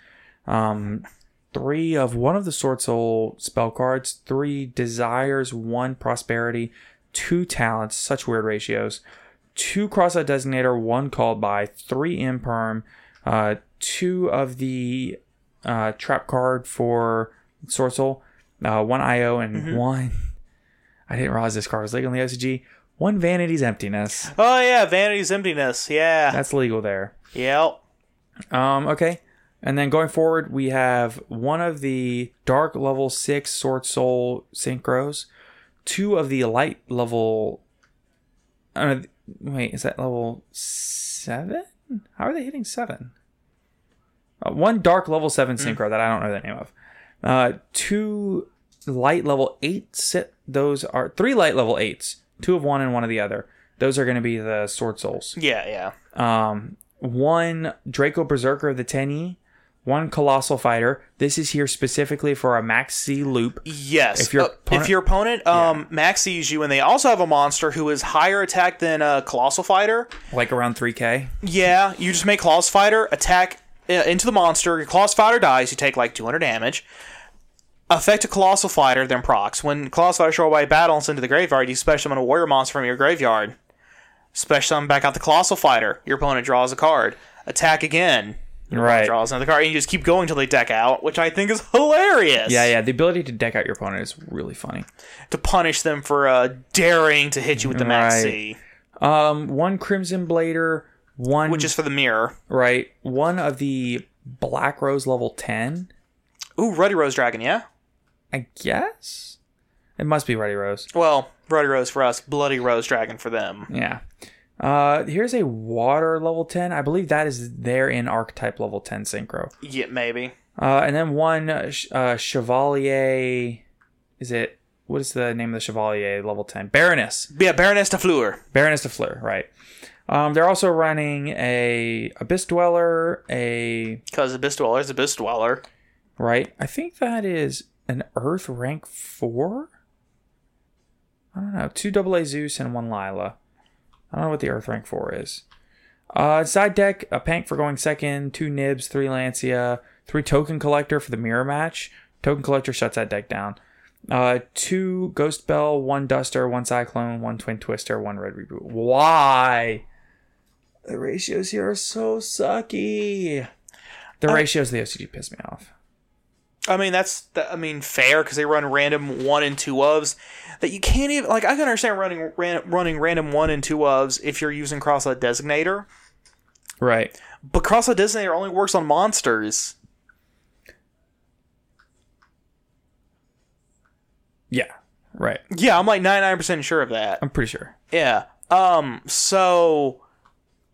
Um, three of one of the Sword Soul spell cards, three Desires, one Prosperity, two Talents, such weird ratios, two Crossout Designator, one Called by, three Imperm, uh, two of the uh, Trap card for Sword Soul, uh, one IO, and one. I didn't realize this card was legal in the OCG. One Vanity's Emptiness. Oh yeah, Vanity's Emptiness. Yeah. That's legal there. yep. Um, okay. And then going forward, we have one of the dark level six Sword Soul synchros, two of the light level. Uh, wait, is that level seven? How are they hitting seven? Uh, one dark level seven synchro that I don't know the name of. Uh, two light level eight. Sit. Those are three light level eights. Two of one and one of the other. Those are going to be the Sword Souls Yeah, yeah. um, one Draco Berserker of the Tenyi, one Colossal Fighter. This is here specifically for a Max C loop. Yes. If your Uh, opponent- if your opponent um maxes you and they also have a monster who is higher attack than a colossal fighter, Like around 3k. yeah, you just make colossal fighter attack uh, into the monster. Your colossal fighter dies, you take like 200 damage. Affect a colossal fighter, then procs. When colossal fighter show away battle and send to the graveyard, you special summon a warrior monster from your graveyard. Special summon back out the colossal fighter. Your opponent draws a card. Attack again. Right. Draws another card, and you just keep going until they deck out, which I think is hilarious. Yeah, yeah. The ability to deck out your opponent is really funny. to punish them for uh, daring to hit you with the Max Right. C, Um, one Crimson Blader, one which is for the mirror. right, one of the Black Rose level 10. Ooh, Ruddy Rose Dragon, yeah? I guess it must be Ruddy Rose. Well, Ruddy Rose for us, Bloody Rose Dragon for them. Yeah. Uh, here's a Water level 10. I believe that is there in Archetype level 10 synchro. Yeah, maybe. Uh, and then one uh, uh, Chevalier. Is it what is the name of the Chevalier level ten? Baroness. Yeah, Baroness de Fleur. Baroness de Fleur. Right. Um, they're also running a Abyss Dweller. A Because Abyss Dweller is Abyss Dweller. right. I think that is an Earth rank four. I don't know. Two double A Zeus and one Lila. I don't know what the Earth rank four is. Uh, side deck, a Pank for going second, two Nibs, three Lancea, three Token Collector for the mirror match. Token Collector shuts that deck down. Uh, two Ghost Bell, one Duster, one Cyclone, one Twin Twister, one Red Reboot. Why? The ratios here are so sucky. The ratios of the OCG piss me off. I mean, that's, that, I mean, fair, because they run random one and two ofs. That you can't even, like, I can understand running ran, running random one and two ofs if you're using Crossout Designator. Right. But Crossout Designator only works on monsters. Yeah. Right. Yeah, I'm like 99% sure of that. I'm pretty sure. Yeah. Um. So,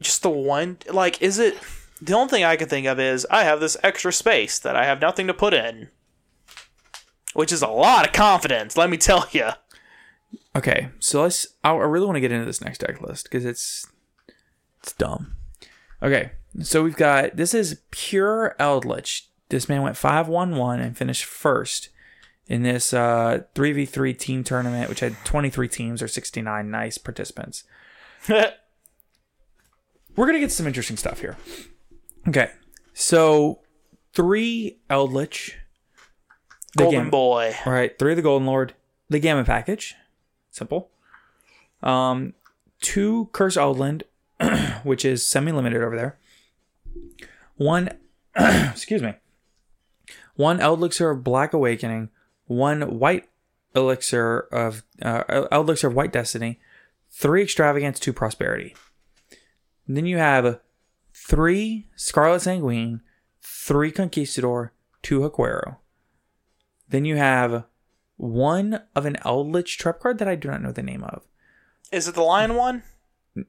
just the one. Like, is it? The only thing I can think of is I have this extra space that I have nothing to put in, which is a lot of confidence. Let me tell you. Okay, so let's. I I really want to get into this next deck list because it's it's dumb. Okay, so we've got this is pure Eldritch. This man went five one one and finished first in this uh three v three team tournament, which had twenty three teams or sixty nine nice participants. We're gonna get some interesting stuff here. Okay, so three Eldritch. the Golden Boy. All right, three of the Golden Lord, the Gamma package, simple. Um, two Curse Eldland, which is semi-limited over there. One, excuse me. One Elixir of Black Awakening, one White Elixir of uh, Elixir of White Destiny, three Extravagance, two Prosperity. And then you have three Scarlet Sanguine, three Conquistador, two Huaquero. Then you have one of an Eldritch trap card that I do not know the name of. Is it the lion one?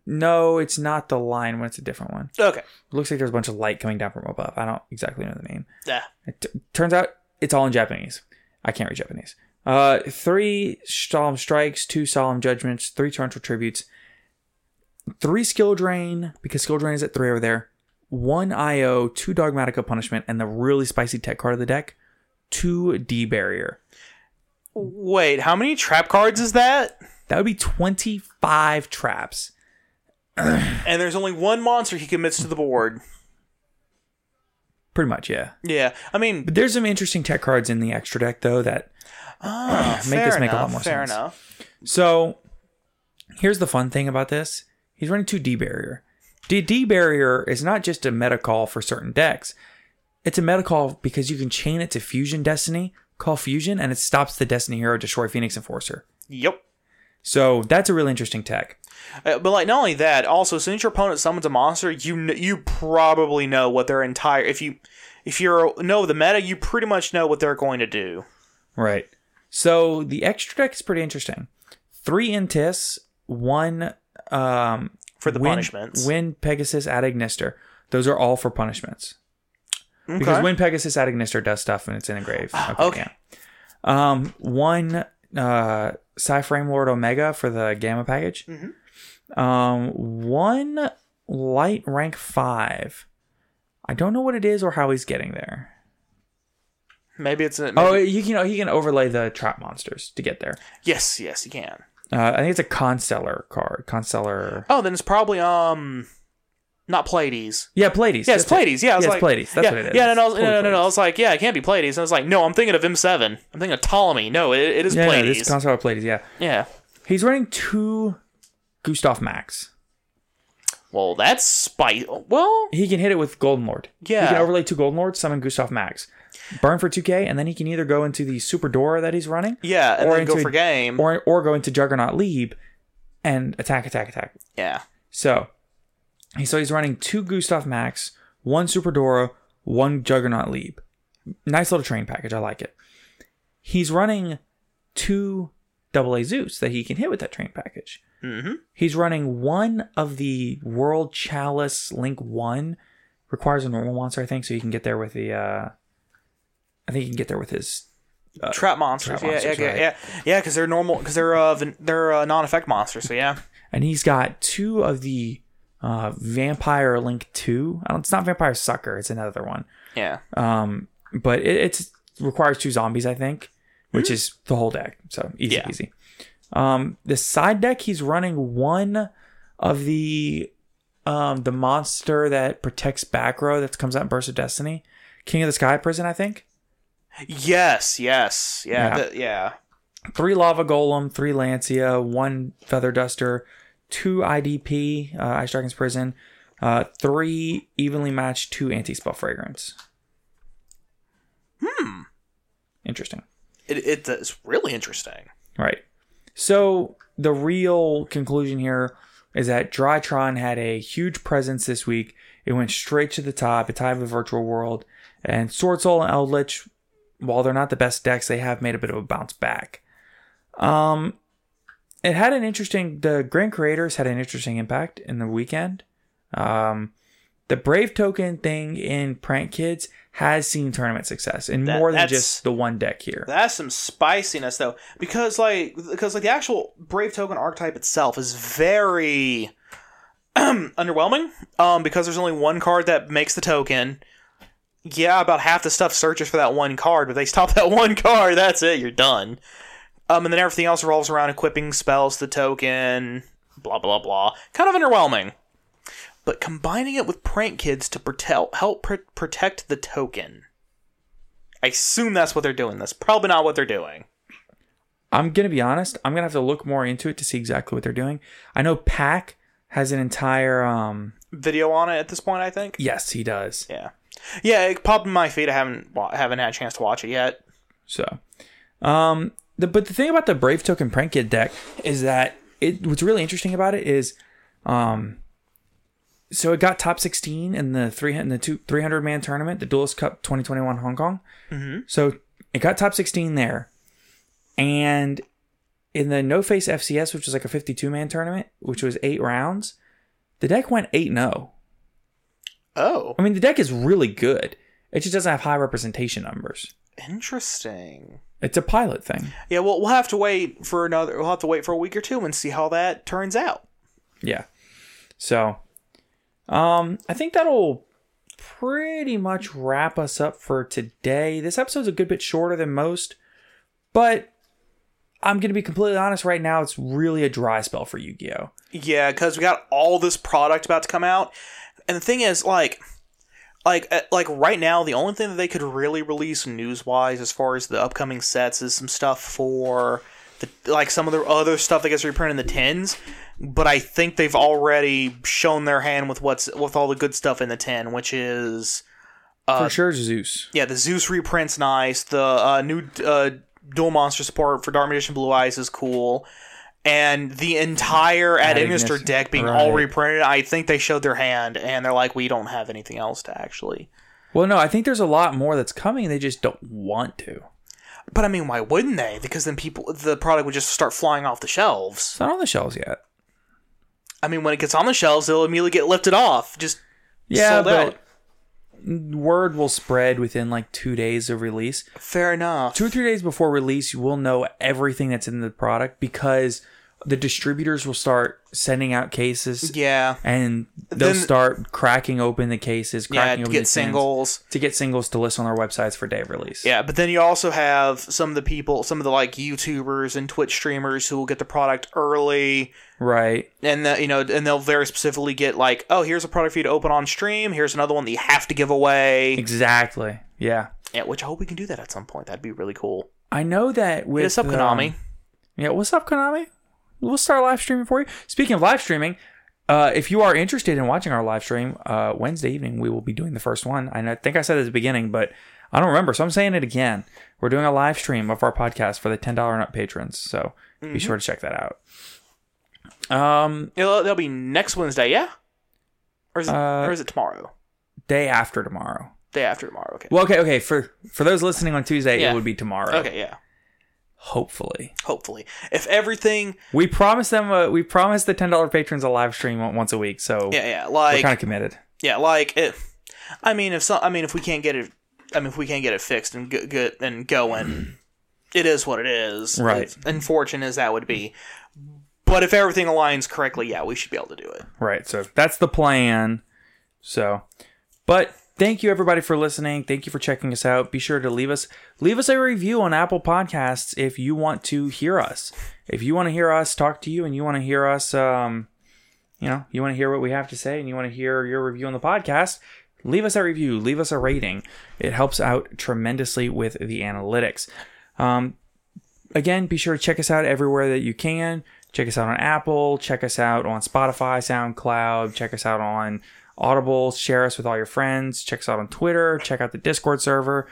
No, it's not the lion one, it's a different one. Okay. Looks like there's a bunch of light coming down from above. I don't exactly know the name. Yeah. It t- turns out it's all in Japanese. I can't read Japanese. Uh, three solemn strikes, two solemn judgments, three torrential tributes, three skill drain because skill drain is at three over there. One IO, two Dogmatika punishment, and the really spicy tech card of the deck, two D barrier. Wait, how many trap cards is that? That would be twenty five traps. And there's only one monster he commits to the board. Pretty much, yeah. Yeah. I mean, But there's some interesting tech cards in the extra deck though that ah, make fair this make a lot enough, more fair sense. enough. So here's the fun thing about this. He's running two D barrier. D D barrier is not just a meta call for certain decks. It's a meta call because you can chain it to Fusion Destiny, call Fusion, and it stops the Destiny Hero destroy Phoenix Enforcer. Yep. So that's a really interesting tech. Uh, but like not only that, also since your opponent summons a monster, you kn- you probably know what their entire if you if you know the meta, you pretty much know what they're going to do. Right. So the extra deck is pretty interesting. Three Intis, one um For the Wind- punishments. Wind Pegasus at Ignister. Those are all for punishments. Okay. Because when Pegasus at Ignister does stuff and it's in a grave. Okay. yeah. Um, one uh, PSY-Framelord Omega for the Gamma package. Mm-hmm. Um, one Light Rank 5. I don't know what it is or how he's getting there. maybe it's a, maybe, Oh, you can he can overlay the trap monsters to get there. yes, yes, you can. Uh, I think it's a Constellar card. Constellar. Oh, then it's probably um not Pleiades. Yeah, Pleiades. Yeah, it's. Pleiades. Yeah, I was yeah, like, it's Pleiades. That's yeah, what it is. Yeah, no, no, It's no, no, no. I was like, yeah, it can't be Pleiades. I was like, no, I'm thinking of M7. I'm thinking of Ptolemy. No, it, it is Yeah, Pleiades. this is Constellar Pleiades. Yeah, yeah. he's running two Gustav Max. Well, that's spite. Well, He can hit it with Golden Lord. Yeah. He can overlay two Golden Lords, summon Gustav Max. Burn for 2k, and then he can either go into the Super Dora that he's running. yeah, and or then go for game. Or, or go into Juggernaut Lieb and attack, attack, attack. yeah. So, he- so he's running two Gustav Max, one Super Dora, one Juggernaut Lieb. Nice little train package. I like it. He's running two double A Zeus that he can hit with that train package. Mm-hmm. He's running one of the World Chalice Link 1. Requires a normal monster, I think, so he can get there with the. uh I think he can get there with his. trap monsters. trap yeah, monsters, yeah, right. yeah, yeah, because they're normal. Because they're uh, they're uh, non-effect monsters. So yeah. And he's got two of the uh Vampire Link 2. I don't, it's not Vampire Sucker, it's another one. Yeah. Um, but it it's requires two zombies, I think, which is the whole deck. So easy Yeah. peasy. Um, the side deck he's running one of the um the monster that protects back row that comes out in Burst of Destiny, King of the Sky Prison, I think. Yes. Yes. Yeah. Yeah. the- yeah. Three Lava Golem, three Lancea, one Feather Duster, two IDP, uh, Ice Dragon's Prison, uh, three evenly matched, two Anti Spell Fragrance. Hmm. Interesting. It, it, it's really interesting. Right. So the real conclusion here is that Drytron had a huge presence this week. It went straight to the top. It tied with Virtual World. And Sword Soul and Eldritch, while they're not the best decks, they have made a bit of a bounce back. Um, it had an interesting. The Grand Creators had an interesting impact in the weekend. Um, the Brave Token thing in Prank Kids has seen tournament success, and That- more than just the one deck here. That's some spiciness though, because like because like the actual Brave Token archetype itself is very underwhelming. Um, because there's only one card that makes the token. Yeah, about half the stuff searches for that one card, but they stop that one card. That's it. You're done. Um, and then everything else revolves around equipping spells the token. Blah blah blah. Kind of underwhelming. But combining it with Prank Kids to protect, help pr- protect the token I assume that's what they're doing. That's probably not what they're doing. I'm gonna be honest. I'm gonna have to look more into it to see exactly what they're doing. I know Pack has an entire. um Video on it at this point, I think. Yes, he does. Yeah, yeah. It popped in my feed. I haven't haven't had a chance to watch it yet. So, um, the, but the thing about the Brave Token Prank Kid deck is that it. What's really interesting about it is, um, so it got top 16 in the three in the two 300 man tournament, the Duelist Cup 2021 Hong Kong. Mm-hmm. So it got top 16 there, and in the No Face FCS, which was like a 52 man tournament, which was eight rounds, the deck went eight 0 Oh, I mean, the deck is really good. It just doesn't have high representation numbers. interesting. It's a pilot thing. Yeah, well, we'll have to wait for another. We'll have to wait for a week or two and see how that turns out. Yeah. So, um, I think that'll pretty much wrap us up for today. This episode's a good bit shorter than most, but I'm going to be completely honest right now, it's really a dry spell for Yu Gi Oh! Yeah, because we got all this product about to come out, and the thing is, like, like, uh, like right now, the only thing that they could really release news-wise, as far as the upcoming sets, is some stuff for the like some of the other stuff that gets reprinted in the tins. But I think they've already shown their hand with what's with all the good stuff in the tin, which is for sure, Zeus. yeah, the Zeus reprint's nice. The uh, new uh, dual monster support for Dark Magician Blue Eyes is cool. And the entire Ad Ad Ignister deck being all reprinted, I think they showed their hand and they're like, we don't have anything else to actually. Well, no, I think there's a lot more that's coming. And they just don't want to. But I mean, why wouldn't they? Because then people, the product would just start flying off the shelves. It's not on the shelves yet. I mean, when it gets on the shelves, it'll immediately get lifted off. Just Yeah, but out. word will spread within like two days of release. Fair enough. two or three days before release, you will know everything that's in the product because the distributors will start sending out cases. Yeah. And they'll Then- start cracking open the cases, Yeah, to open get singles. to get singles to list on their websites for day of release. Yeah, but then you also have some of the people, some of the like YouTubers and Twitch streamers who will get the product early, Right. and the, you know, and they'll very specifically get like, oh, here's a product for you to open on stream. Here's another one that you have to give away. Exactly. Yeah. Yeah, which I hope we can do that at some point. That'd be really cool. I know that with us up, Konami. um, yeah, what's up, Konami? We'll start live streaming for you. Speaking of live streaming, uh, if you are interested in watching our live stream, uh, Wednesday evening we will be doing the first one. And I think I said it at the beginning, but I don't remember, so I'm saying it again. We're doing a live stream of our podcast for the ten dollar and up patrons, so Mm-hmm. be sure to check that out. Um, It'll, that'll be next Wednesday, yeah, or is it, Uh, or is it tomorrow? day after tomorrow. Day after tomorrow. Okay. Well, okay, okay. For for those listening on Tuesday, Yeah. it would be tomorrow. Okay. Yeah. Hopefully. Hopefully, if everything, We promised them. Uh, we promised the ten dollar patrons a live stream once a week, so yeah, yeah, like we're kind of committed. Yeah, like it. I mean, if some, I mean, if we can't get it, I mean, if we can't get it fixed and good, good and going, it is what it is. Right. It's unfortunate as that would be, but if everything aligns correctly, yeah, we should be able to do it. Right. So that's the plan. So, but thank you everybody for listening. Thank you for checking us out. Be sure to leave us leave us a review on Apple Podcasts if you want to hear us. If you want to hear us talk to you and you want to hear us um you know, you want to hear what we have to say and you want to hear your review on the podcast, leave us a review, leave us a rating. It helps out tremendously with the analytics. Um again, be sure to check us out everywhere that you can. Check us out on Apple, check us out on Spotify, SoundCloud, check us out on Audible, share us with all your friends, check us out on Twitter, check out the Discord server,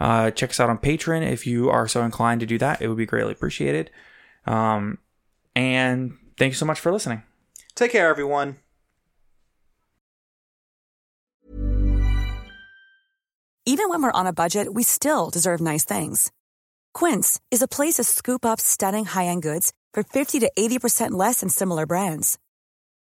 uh, check us out on Patreon if you are so inclined to do that. It would be greatly appreciated. Um, and thank you so much for listening. Take care, everyone. Even when we're on a budget, we still deserve nice things. Quince is a place to scoop up stunning high-end goods for 50 to 80% less than similar brands.